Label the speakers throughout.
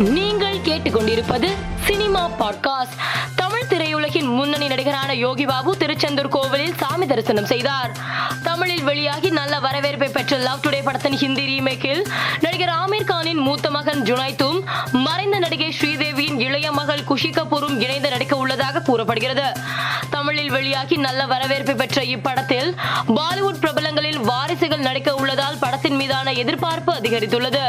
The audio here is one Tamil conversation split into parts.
Speaker 1: நீங்கள் கேட்டுக்கொண்டிருப்பது சினிமா பாட்காஸ்ட். தமிழ் திரையுலகின் முன்னணி நடிகரான யோகி பாபு திருச்செந்தூர் கோவிலில் சாமி தரிசனம் செய்தார். தமிழில் வெளியாகி நல்ல வரவேற்பை பெற்ற லவ் டுடே படத்தின் ஹிந்தி ரீமேக்கில் நடிகர் ஆமீர் கானின் மூத்த மகன் ஜுனைத்தும் மறைந்த நடிகை ஸ்ரீதேவியின் இளைய மகள் குஷி கபூரும் இணைந்து நடிக்க உள்ளதாக கூறப்படுகிறது. தமிழில் வெளியாகி நல்ல வரவேற்பை பெற்ற இப்படத்தில் பாலிவுட் பிரபலங்களில் வாரிசுகள் நடிக்க உள்ளதால் படத்தின் மீதான எதிர்பார்ப்பு அதிகரித்துள்ளது.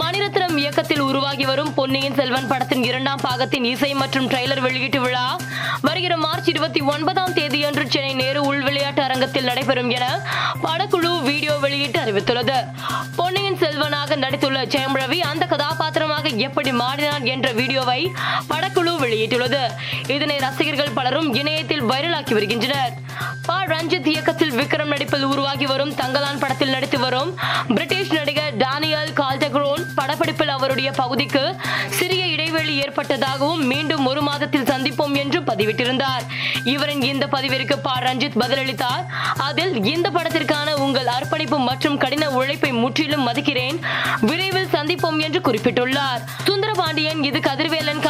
Speaker 1: மணிரத்னம் இயக்கத்தில் உருவாகி வரும் பொன்னியின் செல்வன் படத்தின் இரண்டாம் பாகத்தின் இசை மற்றும் ட்ரெய்லர் வெளியீட்டு விழா வருகிற மார்ச் இருபத்தி ஒன்பதாம் தேதியன்று சென்னை நேரு உள் விளையாட்டு அரங்கத்தில் நடைபெறும் என படக்குழு வீடியோ வெளியிட்டு அறிவித்துள்ளது. பொன்னியின் நடித்துள்ள ஜெயம் ரவி அந்த கதாபாத்திரமாக எப்படி மாறினார் என்ற வீடியோவை படக்குழு வெளியிட்டுள்ளது. இதனை ரசிகர்கள் பலரும் இணையத்தில் வைரலாக்கி வருகின்றனர். ப ரஞ்சித் இயக்கத்தில் விக்ரம் நடிப்பில் உருவாகி வரும் தங்கலான் படத்தில் நடித்து வரும் பிரிட்டிஷ் நடிகர் டானியல் கால்டக்ரோன் படப்பிடிப்பில் அவருடைய பகுதிக்கு சிறிய ஏற்பட்டதாகவும் மீண்டும் ஒரு மாதத்தில் சந்திப்போம் என்று பதிவிட்டிருந்தார். இவரின் இந்த பதிவிற்கு ப. ரஞ்சித் பதிலளித்தார். அதில் இந்த படத்திற்கான உங்கள் அர்ப்பணிப்பு மற்றும் கடின உழைப்பை முற்றிலும் மதிக்கிறேன். விரைவில் சந்திப்போம் என்று குறிப்பிட்டுள்ளார். சுந்தரபாண்டியன் இது கதிர்வேலன்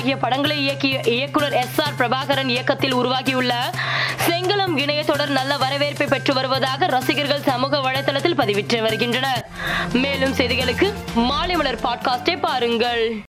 Speaker 1: ஆகிய படங்களை இயக்கிய இயக்குனர் எஸ் ஆர் பிரபாகரன் இயக்கத்தில் உருவாகியுள்ள செங்கலம் இணைய தொடர் நல்ல வரவேற்பை பெற்று வருவதாக ரசிகர்கள் சமூக வலைதளத்தில் பதிவிட்டு வருகின்றனர். மேலும் செய்திகளுக்கு மாலை மலர் பாட்காஸ்டை பாருங்கள்.